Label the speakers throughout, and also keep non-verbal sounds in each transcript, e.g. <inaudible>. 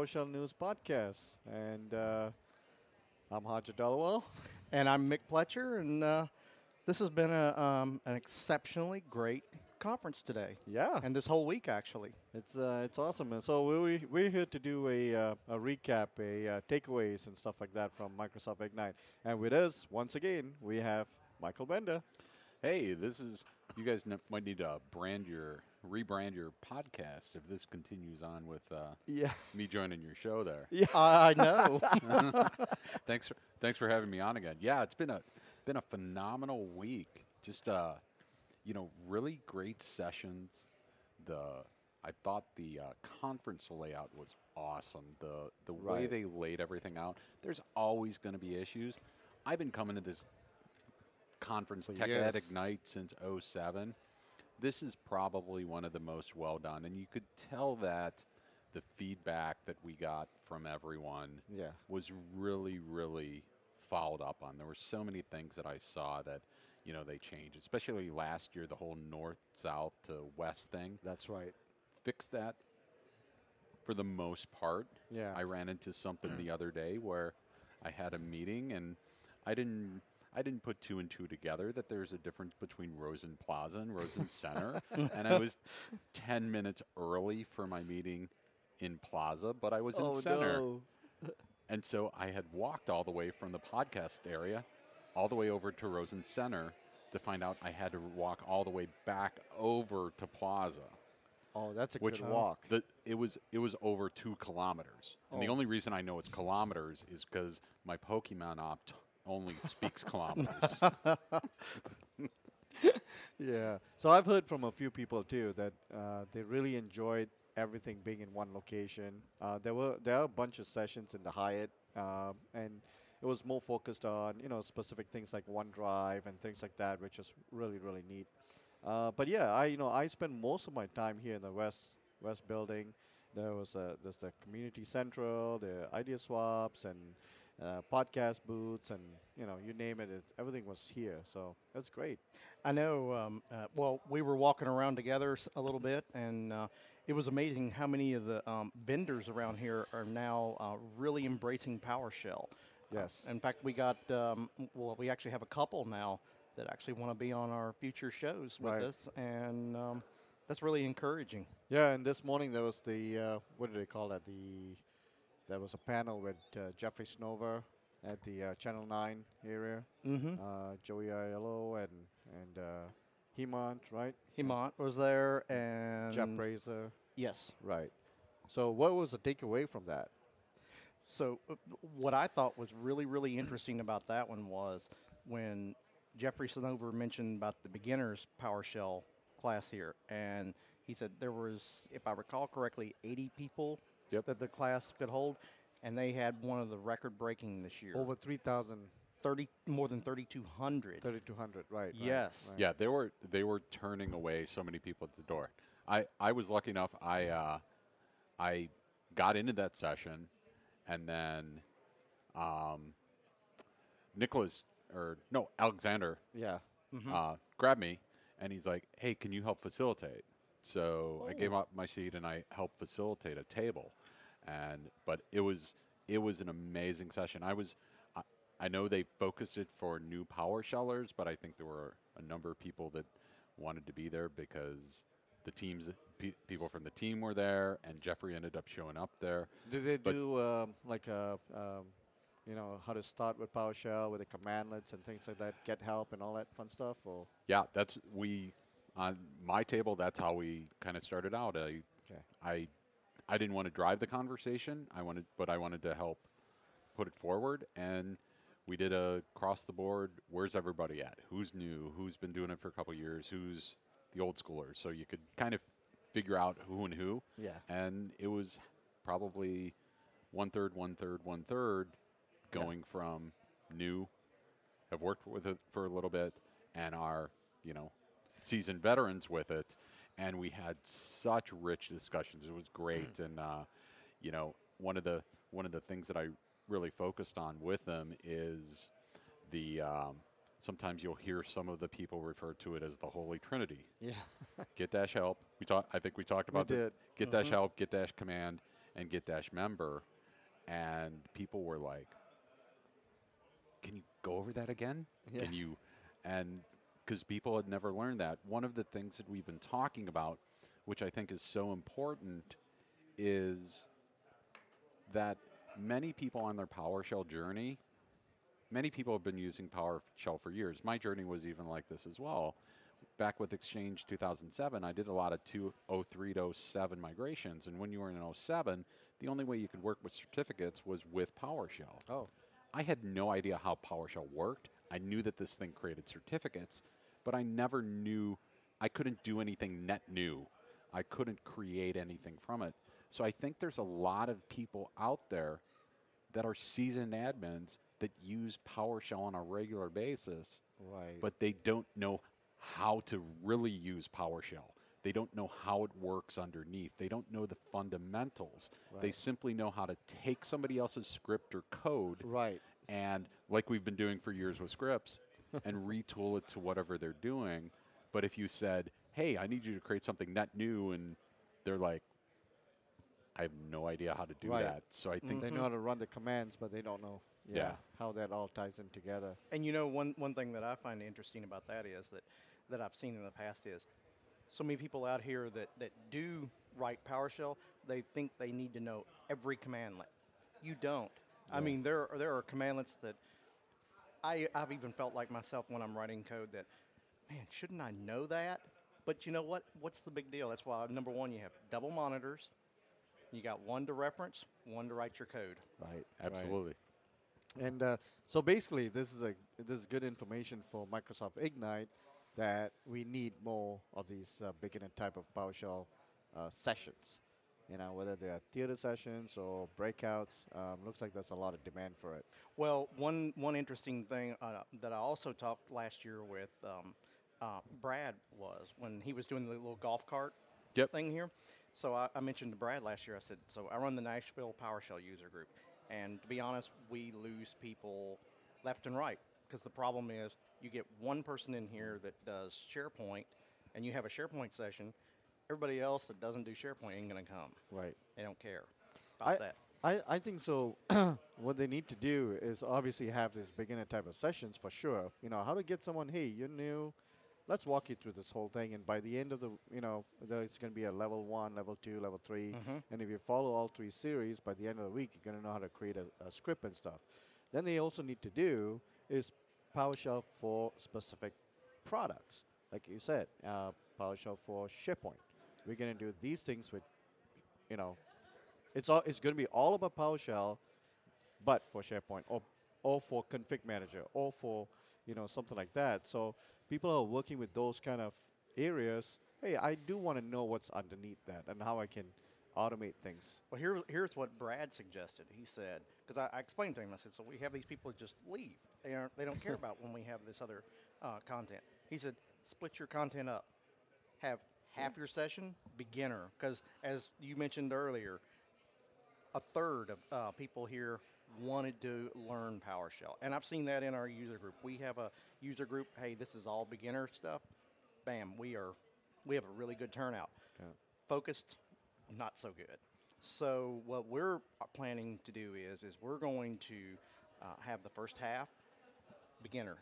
Speaker 1: PowerShell News podcast, and uh, I'm Harjit Dhaliwal. <laughs>
Speaker 2: And I'm Mick Pletcher, and uh, this has been a, um, an exceptionally great conference today.
Speaker 1: Yeah,
Speaker 2: And this whole week, actually.
Speaker 1: it's uh, it's awesome. And so we we- we're here to do a uh, a recap, a uh, takeaways and stuff like that from Microsoft Ignite. And with us once again, we have Michael Bender.
Speaker 3: Hey, this is you guys n- might need to brand your rebrand your podcast if this continues on with uh,
Speaker 1: Yeah,
Speaker 3: me joining your show there.
Speaker 2: Yeah, I know. <laughs>
Speaker 3: Thanks for thanks for having me on again. Yeah, it's been a been a phenomenal week. Just uh, you know, really great sessions. The I thought the uh, conference layout was awesome. The the way they laid everything out. There's always going to be issues. I've been coming to this conference Tech Ed
Speaker 1: years.
Speaker 3: Ignite since 07. This is probably one of the most well done, and you could tell that the feedback that we got from everyone
Speaker 1: Yeah.
Speaker 3: was really, really followed up on. There were so many things that I saw that, you know, they changed, especially last year, the whole north, south to west thing.
Speaker 1: that's right.
Speaker 3: fix that for the most part.
Speaker 1: Yeah.
Speaker 3: I ran into something the other day where I had a meeting and I didn't I didn't put two and two together that there's a difference between Rosen Plaza and Rosen <laughs> Center. and I was 10 minutes early for my meeting in Plaza, but I was in
Speaker 1: oh
Speaker 3: Center.
Speaker 1: no.
Speaker 3: And so I had walked all the way from the podcast area all the way over to Rosen Center to find out I had to walk all the way back over to Plaza.
Speaker 1: Oh, that's a
Speaker 3: Which
Speaker 1: good walk.
Speaker 3: The, it was it was over two kilometers. And the
Speaker 1: Oh.
Speaker 3: only reason I know it's kilometers is because my Pokemon opt only speaks kilometers. <laughs>
Speaker 1: Yeah. So I've heard from a few people too that uh, they really enjoyed everything being in one location. Uh, there were there are a bunch of sessions in the Hyatt, um, and it was more focused on you know specific things like OneDrive and things like that, which is really really neat. Uh, but yeah, I you know I spend most of my time here in the West West Building. There was a, there's the community central, the idea swaps, and uh, podcast booths, and you know you name it, it, everything was here. So that's great.
Speaker 2: I know. Um, uh, well, we were walking around together a little bit, and uh, it was amazing how many of the um, vendors around here are now uh, really embracing PowerShell.
Speaker 1: Yes.
Speaker 2: In fact, we got um, well, we actually have a couple now that actually want to be on our future shows with
Speaker 1: Right.
Speaker 2: us, and um, that's really encouraging.
Speaker 1: Yeah, and this morning there was the uh, what do they call that? The there was a panel with uh, Jeffrey Snover at the uh, Channel Nine area,
Speaker 2: Mm-hmm.
Speaker 1: uh, Joey Aiello and and uh, Hemant, right?
Speaker 2: Hemant was there, and
Speaker 1: Jaap Brasser,
Speaker 2: yes.
Speaker 1: right? So what was the takeaway from that?
Speaker 2: So, uh, what I thought was really, really interesting about that one was when Jeffrey Snover mentioned about the beginners PowerShell class here, and he said there was, if I recall correctly, 80 people
Speaker 3: Yep.
Speaker 2: that the class could hold, and they had one of the record-breaking this year,
Speaker 1: Over 3,000,
Speaker 2: 30 more than 3,200.
Speaker 1: 3,200, right? right,
Speaker 2: Yes.
Speaker 1: right.
Speaker 3: yeah, they were they were turning away so many people at the door. I, I was lucky enough I uh, I got into that session and then um, Nicholas or no Alexander
Speaker 1: Yeah.
Speaker 3: uh, grabbed me and he's like, "Hey, can you help facilitate?" So I gave up my seat and I helped facilitate a table, and but it was it was an amazing session. I was I, I know they focused it for new power shellers, but I think there were a number of people that wanted to be there because the teams pe- people from the team were there, and Jeffrey ended up showing up there.
Speaker 1: Did they
Speaker 3: But-
Speaker 1: do um, like a, um, you know, how to start with PowerShell with the commandlets and things like that, get help and all that fun stuff? Or
Speaker 3: Yeah, that's we on my table. That's how we kind of started out. I
Speaker 1: okay,
Speaker 3: I I didn't want to drive the conversation. I wanted, but I wanted to help put it forward. And we did a cross the board. Where's everybody at? Who's new? Who's been doing it for a couple years? Who's the old schooler? So you could kind of figure out who and who.
Speaker 1: Yeah.
Speaker 3: And it was probably one third, one third, one third,
Speaker 1: Yeah.
Speaker 3: going from new, have worked with it for a little bit, and are you know seasoned veterans with it, and we had such rich discussions. It was great, and uh, you know one of the one of the things that I really focused on with them is the um, sometimes you'll hear some of the people refer to it as the Holy Trinity.
Speaker 1: Yeah. <laughs>
Speaker 3: Get dash help. We talked. I think we talked about the
Speaker 1: did.
Speaker 3: get dash help, get dash command, and get dash member, and people were like, "Can you go over that again?
Speaker 1: Yeah.
Speaker 3: Can you?" And because people had never learned that, one of the things that we've been talking about, which I think is so important, is that many people on their PowerShell journey, many people have been using PowerShell for years. My journey was even like this as well. Back with Exchange 2007, I did a lot of 203 to 07 migrations, and when you were in 07, the only way you could work with certificates was with PowerShell.
Speaker 1: Oh.
Speaker 3: I had no idea how PowerShell worked. I knew that this thing created certificates, but I never knew I couldn't do anything net new. I couldn't create anything from it. So I think there's a lot of people out there that are seasoned admins that use PowerShell on a regular basis,
Speaker 1: Right.
Speaker 3: but they don't know how to really use PowerShell. They don't know how it works underneath. They don't know the fundamentals. They simply know how to take somebody else's script or code
Speaker 1: Right.
Speaker 3: and like we've been doing for years with scripts and retool it to whatever they're doing but if you said hey i need you to create something net new and they're like i have no idea how to do
Speaker 1: Right.
Speaker 3: that so i think
Speaker 1: They know how to run the commands, but they don't know.
Speaker 3: Yeah.
Speaker 1: How that all ties in together.
Speaker 2: And you know, one, one thing that I find interesting about that is that, that I've seen in the past is so many people out here that, that do write PowerShell, they think they need to know every commandlet. You don't. I mean, there are, there are commandlets that I, I've even felt like myself when I'm writing code that, man, shouldn't I know that? But you know what? What's the big deal? That's why, number one, you have double monitors. You got one to reference, one to write your code.
Speaker 1: Right.
Speaker 3: absolutely
Speaker 1: And uh, so basically, this is a this is good information for Microsoft Ignite that we need more of these uh, beginner type of PowerShell uh, sessions. You know, whether they are theater sessions or breakouts. Um, looks like there's a lot of demand for it.
Speaker 2: Well, one one interesting thing uh, that I also talked last year with um, uh, Brad was when he was doing the little golf cart
Speaker 3: Yep.
Speaker 2: thing here. So I, I mentioned to Brad last year. I said, so I run the Nashville PowerShell user group, and to be honest, we lose people left and right because the problem is you get one person in here that does SharePoint, and you have a SharePoint session. Everybody else that doesn't do SharePoint ain't gonna come.
Speaker 1: Right.
Speaker 2: They don't care about
Speaker 1: I,
Speaker 2: that.
Speaker 1: I, I think so. <clears throat> what they need to do is obviously have this beginner type of sessions for sure. You know, how to get someone, hey, you're new, let's walk you through this whole thing. And by the end of the, you know, it's going to be a level one, level two, level 3 And if you follow all three series, by the end of the week, you're going to know how to create a, a script and stuff. Then they also need to do is PowerShell for specific products. Like you said, uh, PowerShell for SharePoint. We're going to do these things with, you know, it's all it's going to be all about PowerShell, but for SharePoint or or for Config Manager or for you know something like that. So people are working with those kind of areas. Hey, I do want to know what's underneath that and how I can automate things.
Speaker 2: Well, here, here's what Brad suggested. He said, because I, I explained to him, I said, so we have these people just leave. They aren't, they don't care <laughs> about when we have this other uh, content. He said, split your content up. Have half your session beginner, because as you mentioned earlier, a third of uh, people here wanted to learn PowerShell, and I've seen that in our user group. We have a user group. Hey, this is all beginner stuff. Bam, we are, we have a really good turnout. Focused, not so good. So what we're planning to do is, is we're going to uh, have the first half beginner.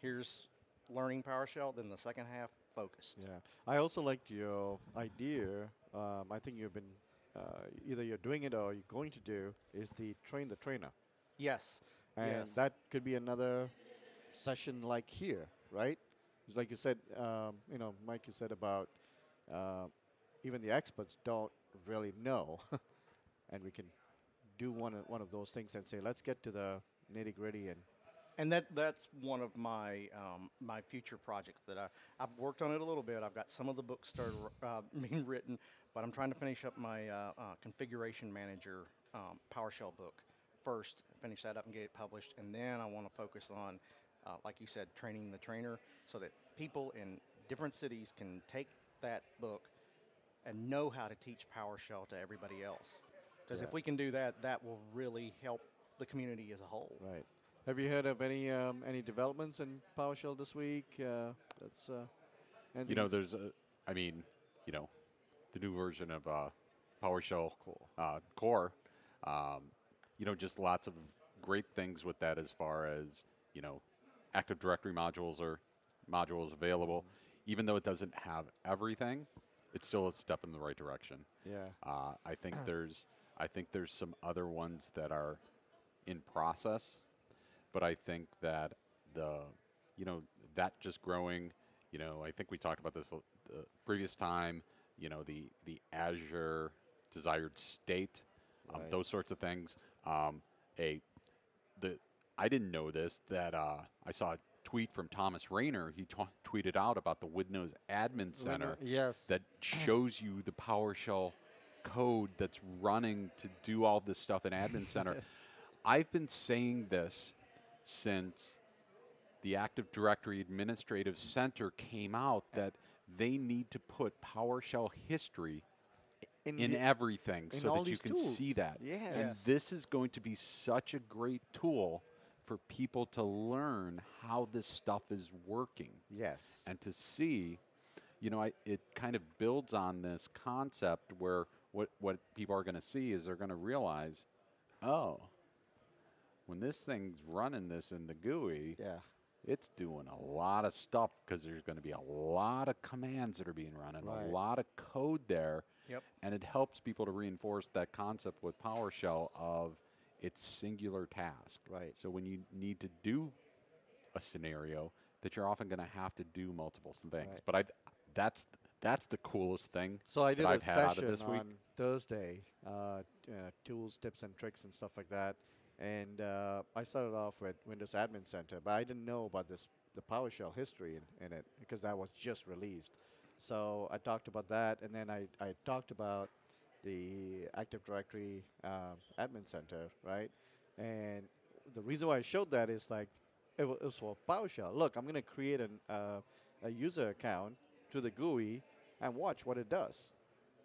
Speaker 2: Here's learning PowerShell. Then the second half focused.
Speaker 1: Yeah, I also like your idea. Um, I think you've been uh, either you're doing it or you're going to do is the train the trainer,
Speaker 2: Yes.
Speaker 1: and
Speaker 2: yes.
Speaker 1: that could be another session like here, right? Like you said, um, you know, Mike, you said about uh, even the experts don't really know, <laughs> and we can do one of, one of those things and say, let's get to the nitty gritty and
Speaker 2: And that that's one of my um, my future projects that I I've worked on it a little bit. I've got some of the books started uh, <laughs> being written, but I'm trying to finish up my uh, uh, configuration manager um, PowerShell book first. Finish that up and get it published, and then I want to focus on, uh, like you said, training the trainer, so that people in different cities can take that book and know how to teach PowerShell to everybody else. Because if we can do that, that will really help the community as a whole.
Speaker 1: Right. Have you heard of any um, any developments in PowerShell this week? Uh, that's uh,
Speaker 3: You know, there's a, I mean, you know, the new version of uh, PowerShell uh, Core. Um, you know, just lots of great things with that as far as you know, Active Directory modules are modules available. Even though it doesn't have everything, it's still a step in the right direction.
Speaker 1: yeah.
Speaker 3: Uh, I think there's I think there's some other ones that are in process, but I think that the you know that just growing. You know, I think we talked about this the previous time. You know, the the Azure desired state, um,
Speaker 1: Right.
Speaker 3: those sorts of things. Um, a the I didn't know this that uh, I saw a tweet from Thomas Rayner. He tw- tweeted out about the Windows Admin Center
Speaker 1: yes.
Speaker 3: that shows you the PowerShell code that's running to do all this stuff in Admin <laughs> Center.
Speaker 1: Yes.
Speaker 3: I've been saying this since the Active Directory Administrative Center came out that they need to put PowerShell history in
Speaker 1: the-
Speaker 3: everything
Speaker 1: in
Speaker 3: so that you can see
Speaker 1: tools.
Speaker 3: that. And this is going to be such a great tool for people to learn how this stuff is working
Speaker 1: yes.
Speaker 3: and to see, you know, I, it kind of builds on this concept where what what people are going to see is they're going to realize, oh, when this thing's running this in the GUI,
Speaker 1: yeah.
Speaker 3: it's doing a lot of stuff because there's going to be a lot of commands that are being run and
Speaker 1: Right.
Speaker 3: a lot of code there.
Speaker 2: Yep.
Speaker 3: And it helps people to reinforce that concept with PowerShell of its singular task.
Speaker 1: Right.
Speaker 3: So when you need to do a scenario, that you're often going to have to do multiple things.
Speaker 1: Right.
Speaker 3: But I, that's that's the coolest thing
Speaker 1: So I
Speaker 3: that
Speaker 1: did a
Speaker 3: I've had out of
Speaker 1: session
Speaker 3: this week.
Speaker 1: on Thursday, uh, t- uh, tools, tips, and tricks, and stuff like that. And uh, I started off with Windows Admin Center, but I didn't know about this the PowerShell history in, in it because that was just released. So I talked about that, and then I, I talked about the Active Directory um, Admin Center, right? And the reason why I showed that is like it was for PowerShell. Look, I'm going to create an, uh, a user account to the GUI and watch what it does.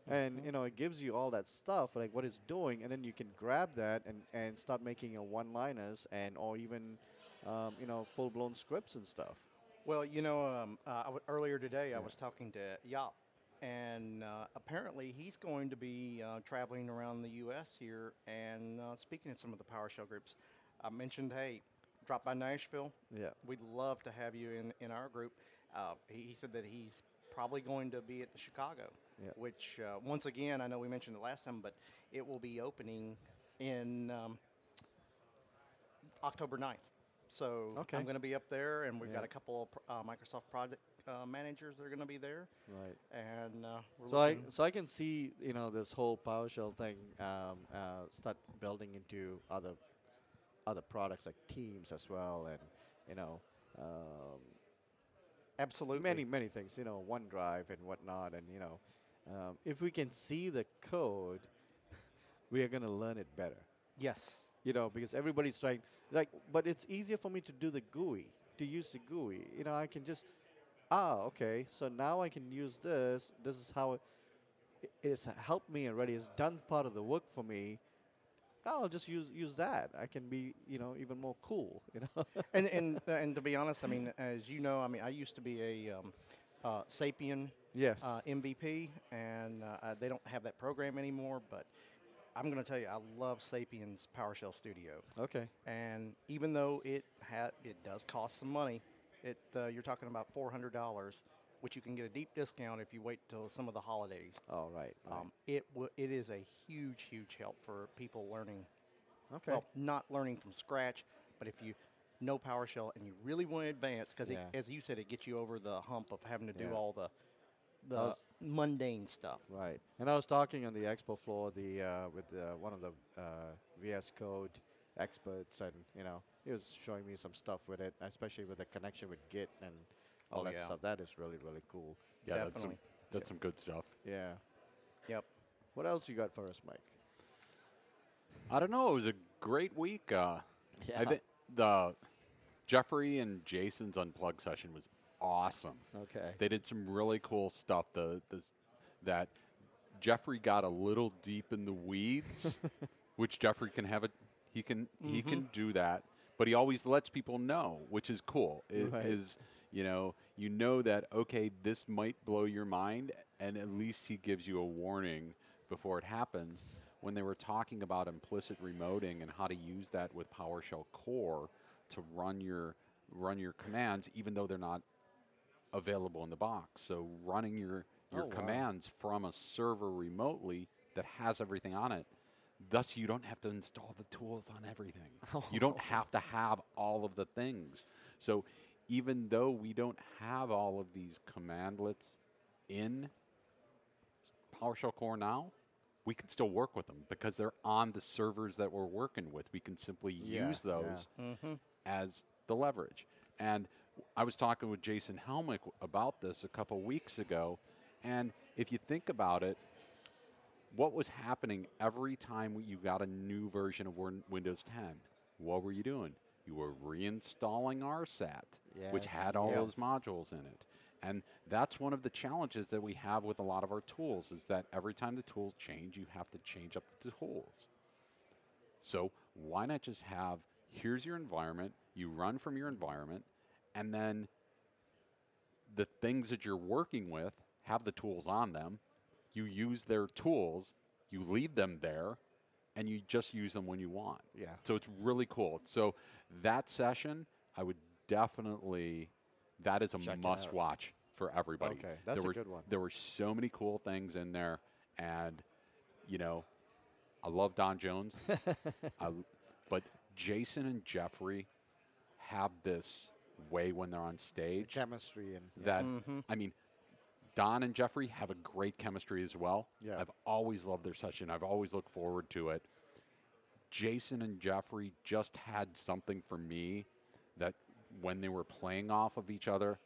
Speaker 1: And you know, it gives you all that stuff, like what it's doing, and then you can grab that and, and start making your one-liners and or even, um, you know, full-blown scripts and stuff.
Speaker 2: Well, you know, um, uh, I w- earlier today I was talking to Jaap, and uh, apparently he's going to be uh, traveling around the U.S. here and uh, speaking to some of the PowerShell groups. I mentioned, hey, drop by Nashville.
Speaker 1: Yeah.
Speaker 2: We'd love to have you in, in our group. Uh, he, he said that he's probably going to be at the Chicago,
Speaker 1: Yeah.
Speaker 2: which, uh, once again, I know we mentioned it last time, but it will be opening in um, October 9th. So
Speaker 1: Okay.
Speaker 2: I'm going to be up there, and we've got a couple of uh, Microsoft project uh, managers that are going to be there.
Speaker 1: Right.
Speaker 2: And uh, we're
Speaker 1: So I so I can see you know this whole PowerShell thing um, uh, start building into other other products like Teams as well, and you know um,
Speaker 2: absolutely
Speaker 1: many many things. You know OneDrive and whatnot, and you know um, if we can see the code, <laughs> we are going to learn it better.
Speaker 2: Yes.
Speaker 1: you know, because everybody's trying like but it's easier for me to do the GUI, to use the GUI. You know, I can just ah, okay, so now I can use this. This is how it, it has helped me already. It's done part of the work for me. Now I'll just use use that. I can be, you know, even more cool, <laughs> you know.
Speaker 2: and and and to be honest, I mean, as you know, I mean, I used to be a um, uh, Sapien
Speaker 1: yes.
Speaker 2: uh, MVP, and uh, they don't have that program anymore. But I'm going to tell you, I love Sapien's PowerShell Studio,
Speaker 1: okay.
Speaker 2: and even though it ha- it does cost some money, it uh, you're talking about four hundred dollars, which you can get a deep discount if you wait till some of the holidays.
Speaker 1: All right. right.
Speaker 2: Um, it w- it is a huge, huge help for people learning
Speaker 1: okay.
Speaker 2: well, not learning from scratch, but if you know PowerShell and you really want to advance, because
Speaker 1: Yeah.
Speaker 2: as you said, it gets you over the hump of having to do
Speaker 1: Yeah.
Speaker 2: all the the
Speaker 1: was-
Speaker 2: mundane stuff.
Speaker 1: Right. And I was talking on the expo floor the uh, with uh, one of the uh, VS Code experts, and you know, he was showing me some stuff with it, especially with the connection with Git and all
Speaker 2: Oh,
Speaker 1: that
Speaker 2: yeah.
Speaker 1: stuff. That is really really cool.
Speaker 3: Yeah, that's some,
Speaker 2: Definitely.
Speaker 3: that's some good stuff.
Speaker 1: Yeah.
Speaker 2: Yep.
Speaker 1: What else you got for us, Mike?
Speaker 3: I don't know. It was a great week. Uh, I
Speaker 1: Yeah.
Speaker 3: think the Jeffrey and Jason's unplugged session was awesome.
Speaker 1: Okay.
Speaker 3: They did some really cool stuff. The, the that Jeffrey got a little deep in the weeds, <laughs> which Jeffrey can have it. He can he mm-hmm. can do that. but he always lets people know, which is cool. It
Speaker 1: Right.
Speaker 3: is you know you know that okay, this might blow your mind, and at least he gives you a warning before it happens. When they were talking about implicit remoting and how to use that with PowerShell Core to run your run your commands, even though they're not available in the box. So running your oh, your
Speaker 1: Oh, wow.
Speaker 3: commands from a server remotely that has everything on it. Thus, you don't have to install the tools on everything. <laughs> Oh. You don't have to have all of the things. So, even though we don't have all of these commandlets in PowerShell Core now, we can still work with them because they're on the servers that we're working with. We can simply
Speaker 1: Yeah,
Speaker 3: use
Speaker 1: yeah.
Speaker 3: those mm-hmm. as the leverage. And I was talking with Jason Helmick about this a couple weeks ago. And if you think about it, what was happening every time you got a new version of Windows 10? What were you doing? You were reinstalling RSAT, which had all
Speaker 1: yes.
Speaker 3: those modules in it. And that's one of the challenges that we have with a lot of our tools is that every time the tools change, you have to change up the tools. So why not just have here's your environment, you run from your environment, and then the things that you're working with have the tools on them. You use their tools, you leave them there, and you just use them when you want.
Speaker 1: Yeah.
Speaker 3: So it's really cool. So that session, I would definitely that is a
Speaker 1: Check
Speaker 3: must watch for everybody.
Speaker 1: Okay, that's
Speaker 3: there
Speaker 1: a
Speaker 3: were,
Speaker 1: good one.
Speaker 3: There were so many cool things in there, and you know, I love Don Jones, <laughs> I, but Jason and Jeffrey have this way when they're on stage
Speaker 1: Chemistry and
Speaker 3: that I mean, Don and Jeffrey have a great chemistry as well.
Speaker 1: Yeah.
Speaker 3: I've always loved their session. I've always looked forward to it. Jason and Jeffrey just had something for me that when they were playing off of each other,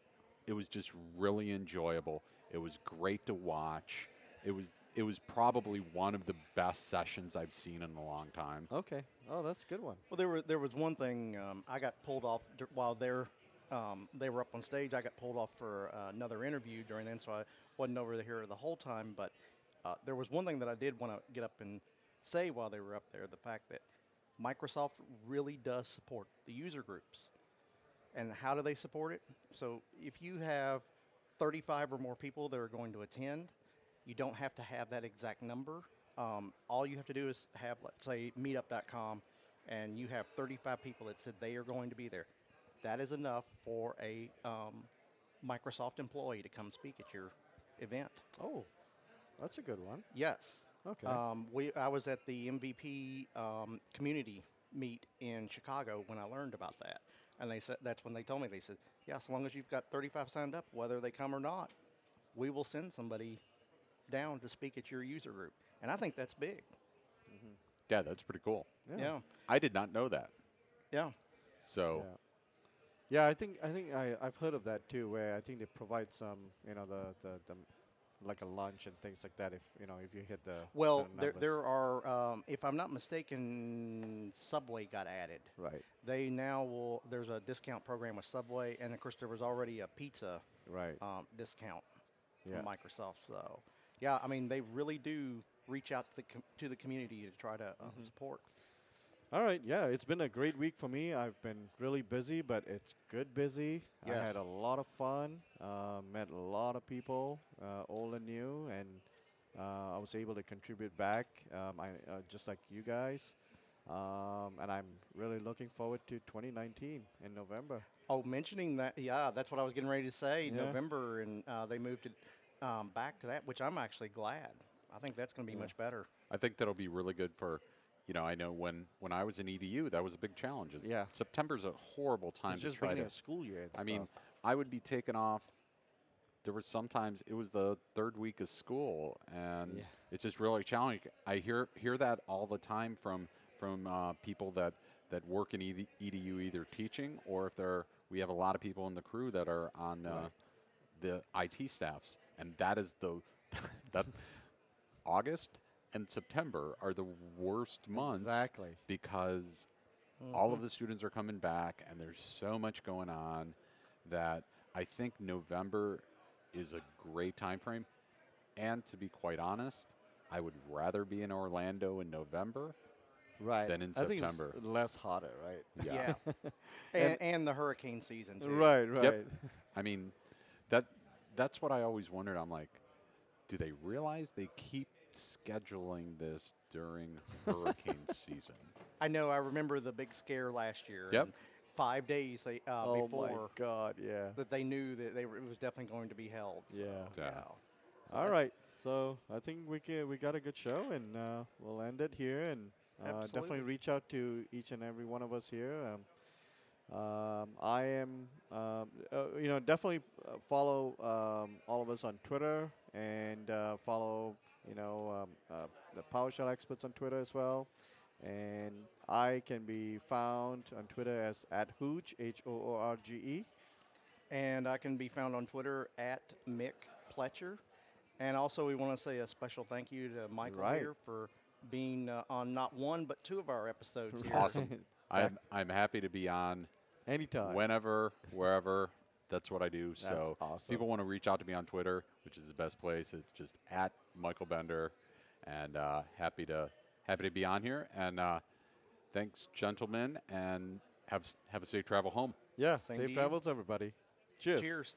Speaker 3: it was just really enjoyable. It was great to watch. It was it was probably one of the best sessions I've seen in a long time.
Speaker 1: Okay. Oh, that's a good one.
Speaker 2: Well, there were there was one thing um, I got pulled off dur- while they're um, they were up on stage. I got pulled off for uh, another interview during then, so I wasn't over here the whole time. But uh, there was one thing that I did want to get up and say while they were up there: the fact that Microsoft really does support the user groups. And how do they support it? So if you have 35 or more people that are going to attend, you don't have to have that exact number. Um, all you have to do is have, let's say, meetup.com, and you have 35 people that said they are going to be there. That is enough for a um, Microsoft employee to come speak at your event.
Speaker 1: Oh, that's a good one.
Speaker 2: Yes.
Speaker 1: Okay.
Speaker 2: Um, we I was at the MVP um, community meet in Chicago when I learned about that, and they said that's when they told me they said, yeah, as long as you've got 35 signed up, whether they come or not, we will send somebody down to speak at your user group, and I think that's big.
Speaker 3: Yeah, that's pretty cool.
Speaker 1: Yeah.
Speaker 2: Yeah,
Speaker 3: I did not know that.
Speaker 2: yeah,
Speaker 3: So
Speaker 1: Yeah. I think I think I I've heard of that too, where I think they provide some, you know, the the, the like a lunch and things like that. If you know, if you hit the
Speaker 2: Well, there, there are, um, if I'm not mistaken, Subway got added.
Speaker 1: right,
Speaker 2: They now will. There's a discount program with Subway, and of course there was already a pizza
Speaker 1: right.
Speaker 2: um, discount
Speaker 1: Yeah.
Speaker 2: from Microsoft. So, yeah, I mean they really do reach out to the com- to the community to try to uh, support.
Speaker 1: All right, yeah, it's been a great week for me. I've been really busy, but it's good busy. I had a lot of fun. Uh, met a lot of people, uh, old and new, and uh, I was able to contribute back, um, I, uh, just like you guys. Um, and I'm really looking forward to 2019 in November.
Speaker 2: Oh, mentioning that, yeah, that's what I was getting ready to say.
Speaker 1: Yeah.
Speaker 2: November, and uh, they moved it um, back to that, which I'm actually glad. I think that's going to be much better.
Speaker 3: I think that'll be really good for, you know, I know when when I was in EDU, that was a big challenge. Is
Speaker 1: Yeah.
Speaker 3: September's a horrible time
Speaker 1: It's
Speaker 3: to
Speaker 1: just
Speaker 3: try
Speaker 1: beginning
Speaker 3: to.
Speaker 1: of school year.
Speaker 3: I mean. I would be taken off. There were sometimes it was the third week of school, and
Speaker 1: Yeah.
Speaker 3: it's just really challenging. I hear hear that all the time from from uh, people that that work in ED, EDU, either teaching or if they're we have a lot of people in the Krewe that are on the
Speaker 1: Right.
Speaker 3: the IT staffs, and that is the <laughs> that August and September are the worst months
Speaker 1: Exactly.
Speaker 3: because all of the students are coming back and there's so much going on that I think November is a great time frame. And to be quite honest, I would rather be in Orlando in November
Speaker 1: right.
Speaker 3: than in
Speaker 1: I think
Speaker 3: September.
Speaker 1: it's less hotter, right?
Speaker 2: Yeah. <laughs> and, and the hurricane season too.
Speaker 1: Right, right.
Speaker 3: Yep. I mean, that that's what I always wondered. I'm like, do they realize they keep scheduling this during hurricane <laughs> season?
Speaker 2: I know. I remember the big scare last year.
Speaker 3: Yep.
Speaker 2: Five days they uh,
Speaker 1: Oh my
Speaker 2: before
Speaker 1: God, yeah.
Speaker 2: that they knew that they were, it was definitely going to be held. so,
Speaker 1: Yeah.
Speaker 3: Yeah.
Speaker 1: All right. So I think we can, we got a good show, and uh, we'll end it here. And uh, definitely reach out to each and every one of us here. Um, um, I am, um, uh, you know, definitely uh, follow um, all of us on Twitter and uh, follow, you know, um, uh, the PowerShell experts on Twitter as well. And I can be found on Twitter as at Hooge, H O O R G E.
Speaker 2: And I can be found on Twitter at Mick Pletcher. And also, we want to say a special thank you to Michael
Speaker 1: Right.
Speaker 2: here for being uh, on not one but two of our episodes here.
Speaker 3: Awesome. <laughs> I'm I'm happy to be on
Speaker 1: Anytime.
Speaker 3: whenever, wherever. That's what I do. so
Speaker 1: awesome.
Speaker 3: people want to reach out to me on Twitter, which is the best place. It's just at Michael Bender, and uh, happy to happy to be on here. And uh, thanks, gentlemen, and have have a safe travel home.
Speaker 1: yeah.
Speaker 2: Same
Speaker 1: Safe
Speaker 2: to
Speaker 1: travels, everybody. Cheers.
Speaker 2: Cheers.